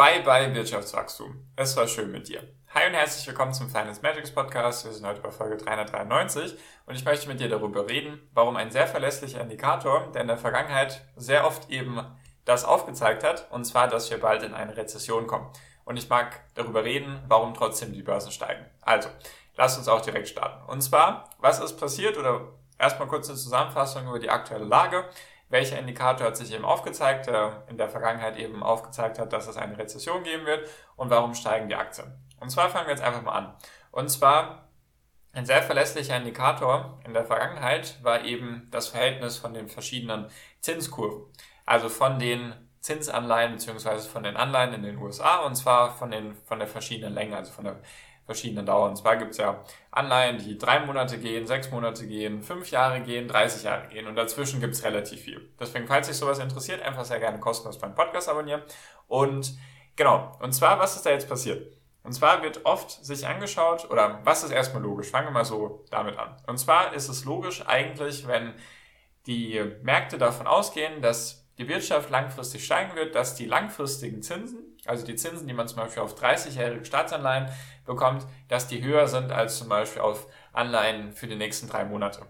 Bye bye Wirtschaftswachstum. Es war schön mit dir. Hi und herzlich willkommen zum Finance Magics Podcast. Wir sind heute bei Folge 393 und ich möchte mit dir darüber reden, warum ein sehr verlässlicher Indikator, der in der Vergangenheit sehr oft eben das aufgezeigt hat, und zwar, dass wir bald in eine Rezession kommen. Und ich mag darüber reden, warum trotzdem die Börsen steigen. Also, lass uns auch direkt starten. Und zwar, was ist passiert oder erstmal kurz eine Zusammenfassung über die aktuelle Lage welcher Indikator hat sich eben aufgezeigt, der in der Vergangenheit eben aufgezeigt hat, dass es eine Rezession geben wird und warum steigen die Aktien. Und zwar fangen wir jetzt einfach mal an. Und zwar ein sehr verlässlicher Indikator in der Vergangenheit war eben das Verhältnis von den verschiedenen Zinskurven. Also von den Zinsanleihen beziehungsweise von den Anleihen in den USA und zwar von den von der verschiedenen Länge, also von der verschiedenen Dauern. Und zwar gibt es ja Anleihen, die drei Monate gehen, sechs Monate gehen, fünf Jahre gehen, 30 Jahre gehen und dazwischen gibt es relativ viel. Deswegen, falls sich sowas interessiert, einfach sehr gerne kostenlos beim Podcast abonnieren. Und genau, und zwar, was ist da jetzt passiert? Und zwar wird oft sich angeschaut, oder was ist erstmal logisch? Fangen wir mal so damit an. Und zwar ist es logisch eigentlich, wenn die Märkte davon ausgehen, dass die Wirtschaft langfristig steigen wird, dass die langfristigen Zinsen also die Zinsen, die man zum Beispiel auf 30-jährige Staatsanleihen bekommt, dass die höher sind als zum Beispiel auf Anleihen für die nächsten drei Monate.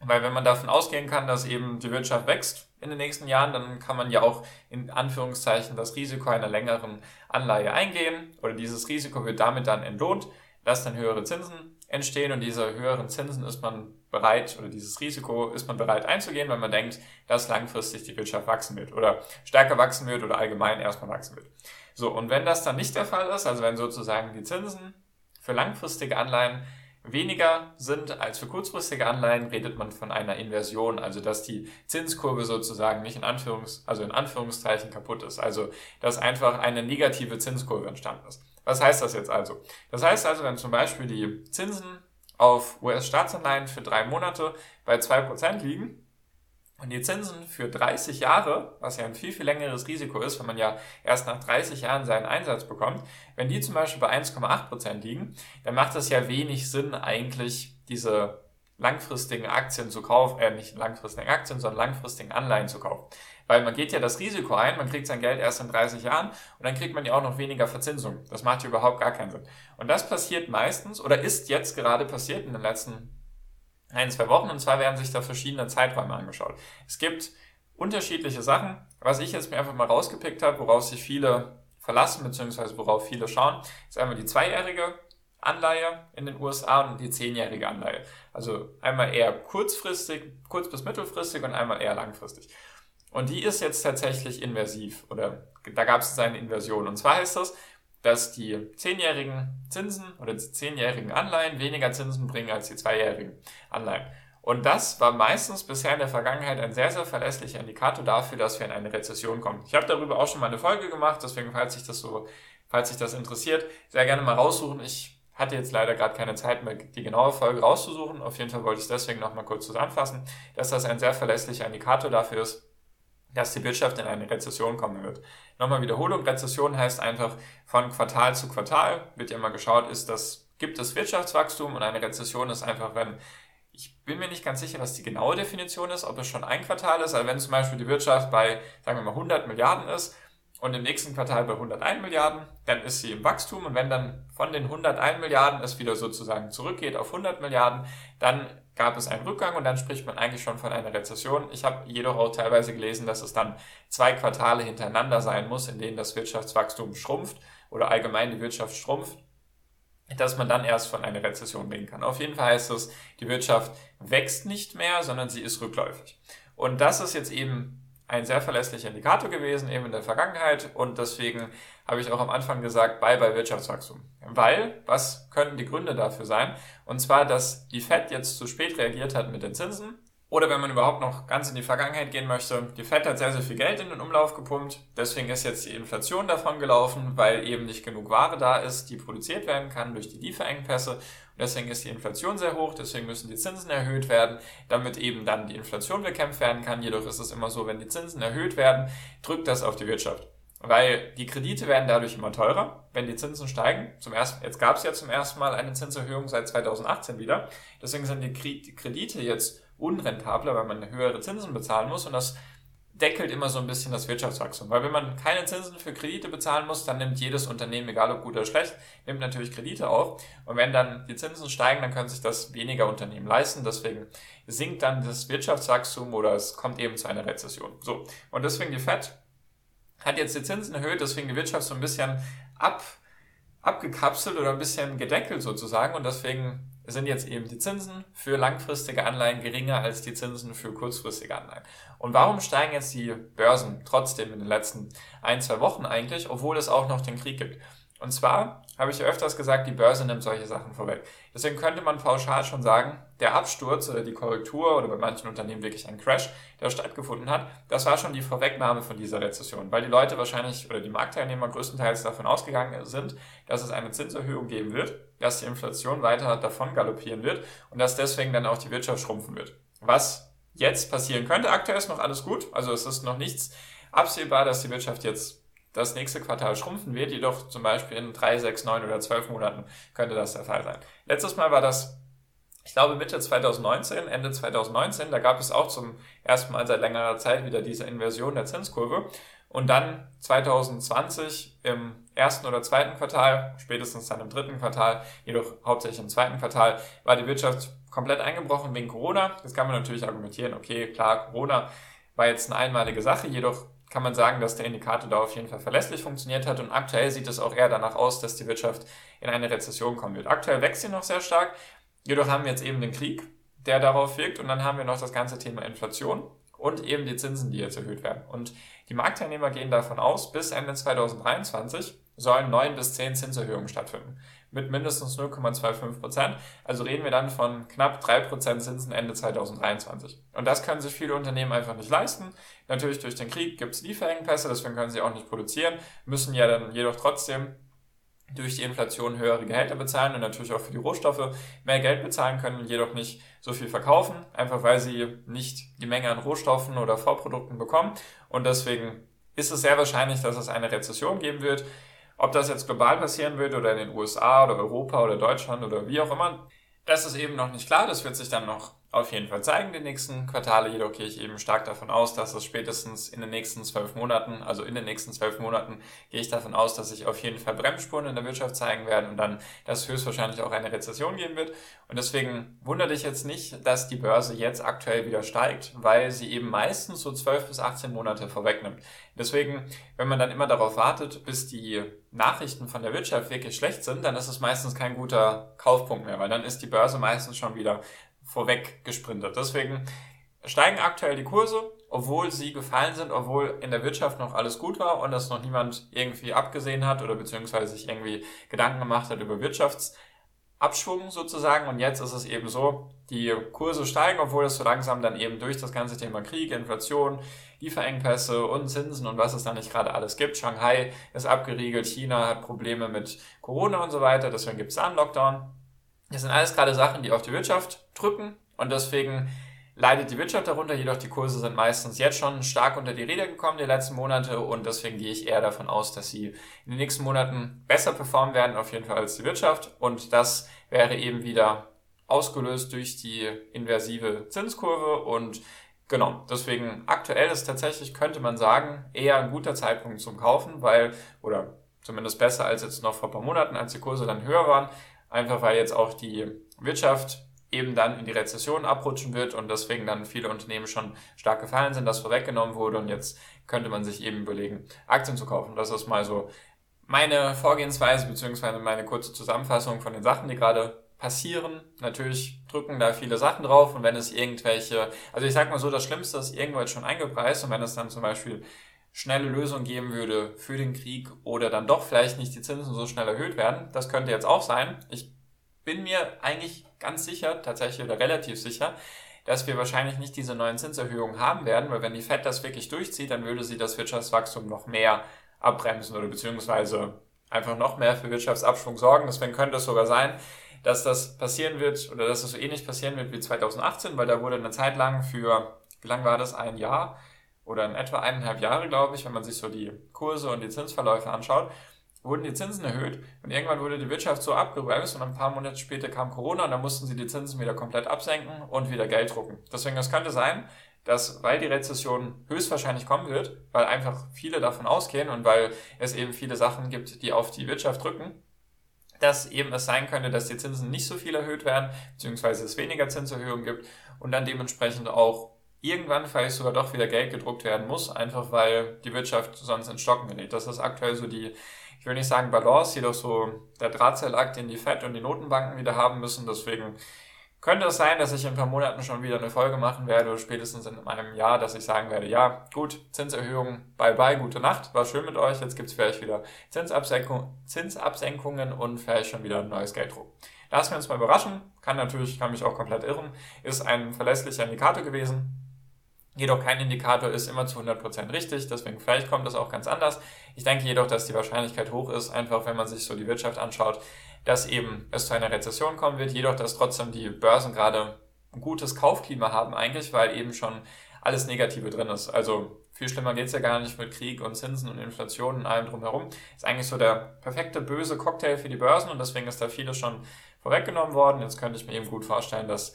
Weil wenn man davon ausgehen kann, dass eben die Wirtschaft wächst in den nächsten Jahren, dann kann man ja auch in Anführungszeichen das Risiko einer längeren Anleihe eingehen oder dieses Risiko wird damit dann entlohnt, dass dann höhere Zinsen entstehen und diese höheren Zinsen ist man bereit oder dieses Risiko ist man bereit einzugehen, wenn man denkt, dass langfristig die Wirtschaft wachsen wird oder stärker wachsen wird oder allgemein erstmal wachsen wird. So, und wenn das dann nicht der Fall ist, also wenn sozusagen die Zinsen für langfristige Anleihen weniger sind als für kurzfristige Anleihen, redet man von einer Inversion, also dass die Zinskurve sozusagen nicht in Anführungs, also in Anführungszeichen kaputt ist, also dass einfach eine negative Zinskurve entstanden ist. Was heißt das jetzt also? Das heißt also, wenn zum Beispiel die Zinsen auf US-Staatsanleihen für drei Monate bei zwei Prozent liegen, und die Zinsen für 30 Jahre, was ja ein viel, viel längeres Risiko ist, wenn man ja erst nach 30 Jahren seinen Einsatz bekommt, wenn die zum Beispiel bei 1,8% liegen, dann macht es ja wenig Sinn, eigentlich diese langfristigen Aktien zu kaufen, äh, nicht langfristigen Aktien, sondern langfristigen Anleihen zu kaufen. Weil man geht ja das Risiko ein, man kriegt sein Geld erst in 30 Jahren und dann kriegt man ja auch noch weniger Verzinsung. Das macht ja überhaupt gar keinen Sinn. Und das passiert meistens oder ist jetzt gerade passiert in den letzten ein, zwei Wochen. Und zwar werden sich da verschiedene Zeiträume angeschaut. Es gibt unterschiedliche Sachen. Was ich jetzt mir einfach mal rausgepickt habe, worauf sich viele verlassen, beziehungsweise worauf viele schauen, ist einmal die zweijährige Anleihe in den USA und die zehnjährige Anleihe. Also einmal eher kurzfristig, kurz bis mittelfristig und einmal eher langfristig. Und die ist jetzt tatsächlich inversiv oder da gab es eine Inversion. Und zwar heißt das, dass die zehnjährigen Zinsen oder die zehnjährigen Anleihen weniger Zinsen bringen als die zweijährigen Anleihen. Und das war meistens bisher in der Vergangenheit ein sehr, sehr verlässlicher Indikator dafür, dass wir in eine Rezession kommen. Ich habe darüber auch schon mal eine Folge gemacht, deswegen, falls sich das so, falls sich das interessiert, sehr gerne mal raussuchen. Ich hatte jetzt leider gerade keine Zeit mehr, die genaue Folge rauszusuchen. Auf jeden Fall wollte ich deswegen nochmal kurz zusammenfassen, dass das ein sehr verlässlicher Indikator dafür ist, dass die Wirtschaft in eine Rezession kommen wird. Nochmal Wiederholung, Rezession heißt einfach von Quartal zu Quartal wird ja mal geschaut, ist das, gibt es Wirtschaftswachstum und eine Rezession ist einfach, wenn, ich bin mir nicht ganz sicher, was die genaue Definition ist, ob es schon ein Quartal ist, aber wenn zum Beispiel die Wirtschaft bei, sagen wir mal, 100 Milliarden ist und im nächsten Quartal bei 101 Milliarden, dann ist sie im Wachstum und wenn dann von den 101 Milliarden es wieder sozusagen zurückgeht auf 100 Milliarden, dann gab es einen Rückgang und dann spricht man eigentlich schon von einer Rezession. Ich habe jedoch auch teilweise gelesen, dass es dann zwei Quartale hintereinander sein muss, in denen das Wirtschaftswachstum schrumpft oder allgemein die Wirtschaft schrumpft, dass man dann erst von einer Rezession reden kann. Auf jeden Fall heißt es, die Wirtschaft wächst nicht mehr, sondern sie ist rückläufig. Und das ist jetzt eben ein sehr verlässlicher Indikator gewesen, eben in der Vergangenheit. Und deswegen habe ich auch am Anfang gesagt, bye bye Wirtschaftswachstum. Weil, was können die Gründe dafür sein? Und zwar, dass die Fed jetzt zu spät reagiert hat mit den Zinsen. Oder wenn man überhaupt noch ganz in die Vergangenheit gehen möchte, die Fed hat sehr, sehr viel Geld in den Umlauf gepumpt. Deswegen ist jetzt die Inflation davon gelaufen, weil eben nicht genug Ware da ist, die produziert werden kann durch die Lieferengpässe. Und deswegen ist die Inflation sehr hoch, deswegen müssen die Zinsen erhöht werden, damit eben dann die Inflation bekämpft werden kann. Jedoch ist es immer so, wenn die Zinsen erhöht werden, drückt das auf die Wirtschaft. Weil die Kredite werden dadurch immer teurer, wenn die Zinsen steigen. Zum ersten, jetzt gab es ja zum ersten Mal eine Zinserhöhung seit 2018 wieder. Deswegen sind die Kredite jetzt unrentabler, weil man höhere Zinsen bezahlen muss und das deckelt immer so ein bisschen das Wirtschaftswachstum. Weil wenn man keine Zinsen für Kredite bezahlen muss, dann nimmt jedes Unternehmen, egal ob gut oder schlecht, nimmt natürlich Kredite auf. Und wenn dann die Zinsen steigen, dann können sich das weniger Unternehmen leisten. Deswegen sinkt dann das Wirtschaftswachstum oder es kommt eben zu einer Rezession. So. Und deswegen die FED hat jetzt die Zinsen erhöht, deswegen die Wirtschaft so ein bisschen ab, abgekapselt oder ein bisschen gedeckelt sozusagen. Und deswegen sind jetzt eben die Zinsen für langfristige Anleihen geringer als die Zinsen für kurzfristige Anleihen. Und warum steigen jetzt die Börsen trotzdem in den letzten ein, zwei Wochen eigentlich, obwohl es auch noch den Krieg gibt? Und zwar habe ich ja öfters gesagt, die Börse nimmt solche Sachen vorweg. Deswegen könnte man pauschal schon sagen, der Absturz oder die Korrektur oder bei manchen Unternehmen wirklich ein Crash, der stattgefunden hat, das war schon die Vorwegnahme von dieser Rezession, weil die Leute wahrscheinlich oder die Marktteilnehmer größtenteils davon ausgegangen sind, dass es eine Zinserhöhung geben wird, dass die Inflation weiter davon galoppieren wird und dass deswegen dann auch die Wirtschaft schrumpfen wird. Was jetzt passieren könnte, aktuell ist noch alles gut, also es ist noch nichts absehbar, dass die Wirtschaft jetzt das nächste Quartal schrumpfen wird, jedoch zum Beispiel in drei, sechs, neun oder zwölf Monaten könnte das der Fall sein. Letztes Mal war das, ich glaube Mitte 2019, Ende 2019, da gab es auch zum ersten Mal seit längerer Zeit wieder diese Inversion der Zinskurve. Und dann 2020 im ersten oder zweiten Quartal, spätestens dann im dritten Quartal, jedoch hauptsächlich im zweiten Quartal, war die Wirtschaft komplett eingebrochen wegen Corona. Das kann man natürlich argumentieren, okay, klar, Corona war jetzt eine einmalige Sache, jedoch kann man sagen, dass der Indikator da auf jeden Fall verlässlich funktioniert hat und aktuell sieht es auch eher danach aus, dass die Wirtschaft in eine Rezession kommen wird. Aktuell wächst sie noch sehr stark, jedoch haben wir jetzt eben den Krieg, der darauf wirkt und dann haben wir noch das ganze Thema Inflation und eben die Zinsen, die jetzt erhöht werden. Und die Marktteilnehmer gehen davon aus, bis Ende 2023 sollen neun bis zehn Zinserhöhungen stattfinden mit mindestens 0,25 Prozent. Also reden wir dann von knapp 3 Prozent Zinsen Ende 2023. Und das können sich viele Unternehmen einfach nicht leisten. Natürlich durch den Krieg gibt es Lieferengpässe, deswegen können sie auch nicht produzieren, müssen ja dann jedoch trotzdem durch die Inflation höhere Gehälter bezahlen und natürlich auch für die Rohstoffe mehr Geld bezahlen können, jedoch nicht so viel verkaufen, einfach weil sie nicht die Menge an Rohstoffen oder Vorprodukten bekommen. Und deswegen ist es sehr wahrscheinlich, dass es eine Rezession geben wird. Ob das jetzt global passieren wird oder in den USA oder Europa oder Deutschland oder wie auch immer, das ist eben noch nicht klar. Das wird sich dann noch auf jeden Fall zeigen, die nächsten Quartale. Jedoch gehe ich eben stark davon aus, dass es spätestens in den nächsten zwölf Monaten, also in den nächsten zwölf Monaten, gehe ich davon aus, dass sich auf jeden Fall Bremsspuren in der Wirtschaft zeigen werden und dann, dass höchstwahrscheinlich auch eine Rezession geben wird. Und deswegen wundert dich jetzt nicht, dass die Börse jetzt aktuell wieder steigt, weil sie eben meistens so zwölf bis 18 Monate vorwegnimmt. Deswegen, wenn man dann immer darauf wartet, bis die Nachrichten von der Wirtschaft wirklich schlecht sind, dann ist es meistens kein guter Kaufpunkt mehr, weil dann ist die Börse meistens schon wieder vorweg gesprintet. Deswegen steigen aktuell die Kurse, obwohl sie gefallen sind, obwohl in der Wirtschaft noch alles gut war und das noch niemand irgendwie abgesehen hat oder beziehungsweise sich irgendwie Gedanken gemacht hat über Wirtschaftsabschwung sozusagen. Und jetzt ist es eben so, die Kurse steigen, obwohl es so langsam dann eben durch das ganze Thema Krieg, Inflation, Lieferengpässe und Zinsen und was es da nicht gerade alles gibt. Shanghai ist abgeriegelt, China hat Probleme mit Corona und so weiter, deswegen gibt es einen Lockdown. Das sind alles gerade Sachen, die auf die Wirtschaft drücken und deswegen leidet die Wirtschaft darunter, jedoch die Kurse sind meistens jetzt schon stark unter die Räder gekommen die letzten Monate und deswegen gehe ich eher davon aus, dass sie in den nächsten Monaten besser performen werden, auf jeden Fall als die Wirtschaft und das wäre eben wieder ausgelöst durch die inversive Zinskurve und genau, deswegen aktuell ist tatsächlich, könnte man sagen, eher ein guter Zeitpunkt zum Kaufen, weil, oder zumindest besser als jetzt noch vor ein paar Monaten, als die Kurse dann höher waren, einfach weil jetzt auch die Wirtschaft eben dann in die Rezession abrutschen wird und deswegen dann viele Unternehmen schon stark gefallen sind, das vorweggenommen wurde und jetzt könnte man sich eben überlegen, Aktien zu kaufen. Das ist mal so meine Vorgehensweise beziehungsweise meine kurze Zusammenfassung von den Sachen, die gerade passieren. Natürlich drücken da viele Sachen drauf und wenn es irgendwelche, also ich sag mal so, das Schlimmste ist irgendwo jetzt schon eingepreist und wenn es dann zum Beispiel schnelle Lösung geben würde für den Krieg oder dann doch vielleicht nicht die Zinsen so schnell erhöht werden. Das könnte jetzt auch sein. Ich bin mir eigentlich ganz sicher, tatsächlich oder relativ sicher, dass wir wahrscheinlich nicht diese neuen Zinserhöhungen haben werden, weil wenn die Fed das wirklich durchzieht, dann würde sie das Wirtschaftswachstum noch mehr abbremsen oder beziehungsweise einfach noch mehr für Wirtschaftsabschwung sorgen. Deswegen könnte es sogar sein, dass das passieren wird oder dass es so ähnlich passieren wird wie 2018, weil da wurde eine Zeit lang für, wie lang war das, ein Jahr oder in etwa eineinhalb Jahre, glaube ich, wenn man sich so die Kurse und die Zinsverläufe anschaut, wurden die Zinsen erhöht und irgendwann wurde die Wirtschaft so abgebremst und ein paar Monate später kam Corona und dann mussten sie die Zinsen wieder komplett absenken und wieder Geld drucken. Deswegen, das könnte sein, dass, weil die Rezession höchstwahrscheinlich kommen wird, weil einfach viele davon ausgehen und weil es eben viele Sachen gibt, die auf die Wirtschaft drücken, dass eben es sein könnte, dass die Zinsen nicht so viel erhöht werden, beziehungsweise es weniger Zinserhöhungen gibt und dann dementsprechend auch irgendwann vielleicht sogar doch wieder Geld gedruckt werden muss, einfach weil die Wirtschaft sonst in Stocken gerät. Das ist aktuell so die, ich will nicht sagen Balance, jedoch so der Drahtseilakt, den die FED und die Notenbanken wieder haben müssen. Deswegen könnte es sein, dass ich in ein paar Monaten schon wieder eine Folge machen werde oder spätestens in einem Jahr, dass ich sagen werde, ja, gut, Zinserhöhung, bye bye, gute Nacht, war schön mit euch, jetzt gibt es vielleicht wieder Zinsabsenkung, Zinsabsenkungen und vielleicht schon wieder ein neues Gelddruck. Lassen wir uns mal überraschen, kann natürlich, kann mich auch komplett irren, ist ein verlässlicher Indikator gewesen, Jedoch kein Indikator ist immer zu 100% richtig, deswegen vielleicht kommt das auch ganz anders. Ich denke jedoch, dass die Wahrscheinlichkeit hoch ist, einfach wenn man sich so die Wirtschaft anschaut, dass eben es zu einer Rezession kommen wird, jedoch dass trotzdem die Börsen gerade ein gutes Kaufklima haben eigentlich, weil eben schon alles Negative drin ist. Also viel schlimmer geht's ja gar nicht mit Krieg und Zinsen und Inflation und allem drumherum. Ist eigentlich so der perfekte böse Cocktail für die Börsen und deswegen ist da vieles schon vorweggenommen worden. Jetzt könnte ich mir eben gut vorstellen, dass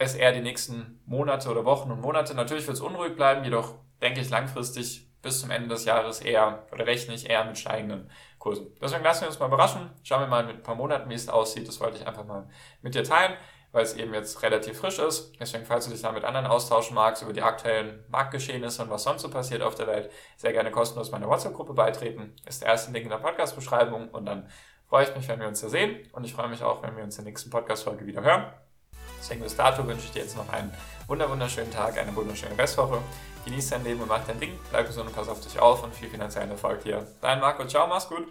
es eher die nächsten Monate oder Wochen und Monate. Natürlich wird es unruhig bleiben, jedoch denke ich langfristig bis zum Ende des Jahres eher oder rechne ich eher mit steigenden Kursen. Deswegen lassen wir uns mal überraschen. Schauen wir mal mit ein paar Monaten, wie es aussieht. Das wollte ich einfach mal mit dir teilen, weil es eben jetzt relativ frisch ist. Deswegen, falls du dich da mit anderen austauschen magst über die aktuellen Marktgeschehnisse und was sonst so passiert auf der Welt, sehr gerne kostenlos meiner WhatsApp-Gruppe beitreten. Ist der erste Link in der Podcast-Beschreibung und dann freue ich mich, wenn wir uns hier sehen und ich freue mich auch, wenn wir uns in der nächsten Podcast-Folge wieder hören. Deswegen bis dato wünsche ich dir jetzt noch einen wunderschönen Tag, eine wunderschöne Restwoche. Genieß dein Leben und mach dein Ding. Bleib gesund und pass auf dich auf und viel finanziellen Erfolg hier. Dein Marco, ciao, mach's gut.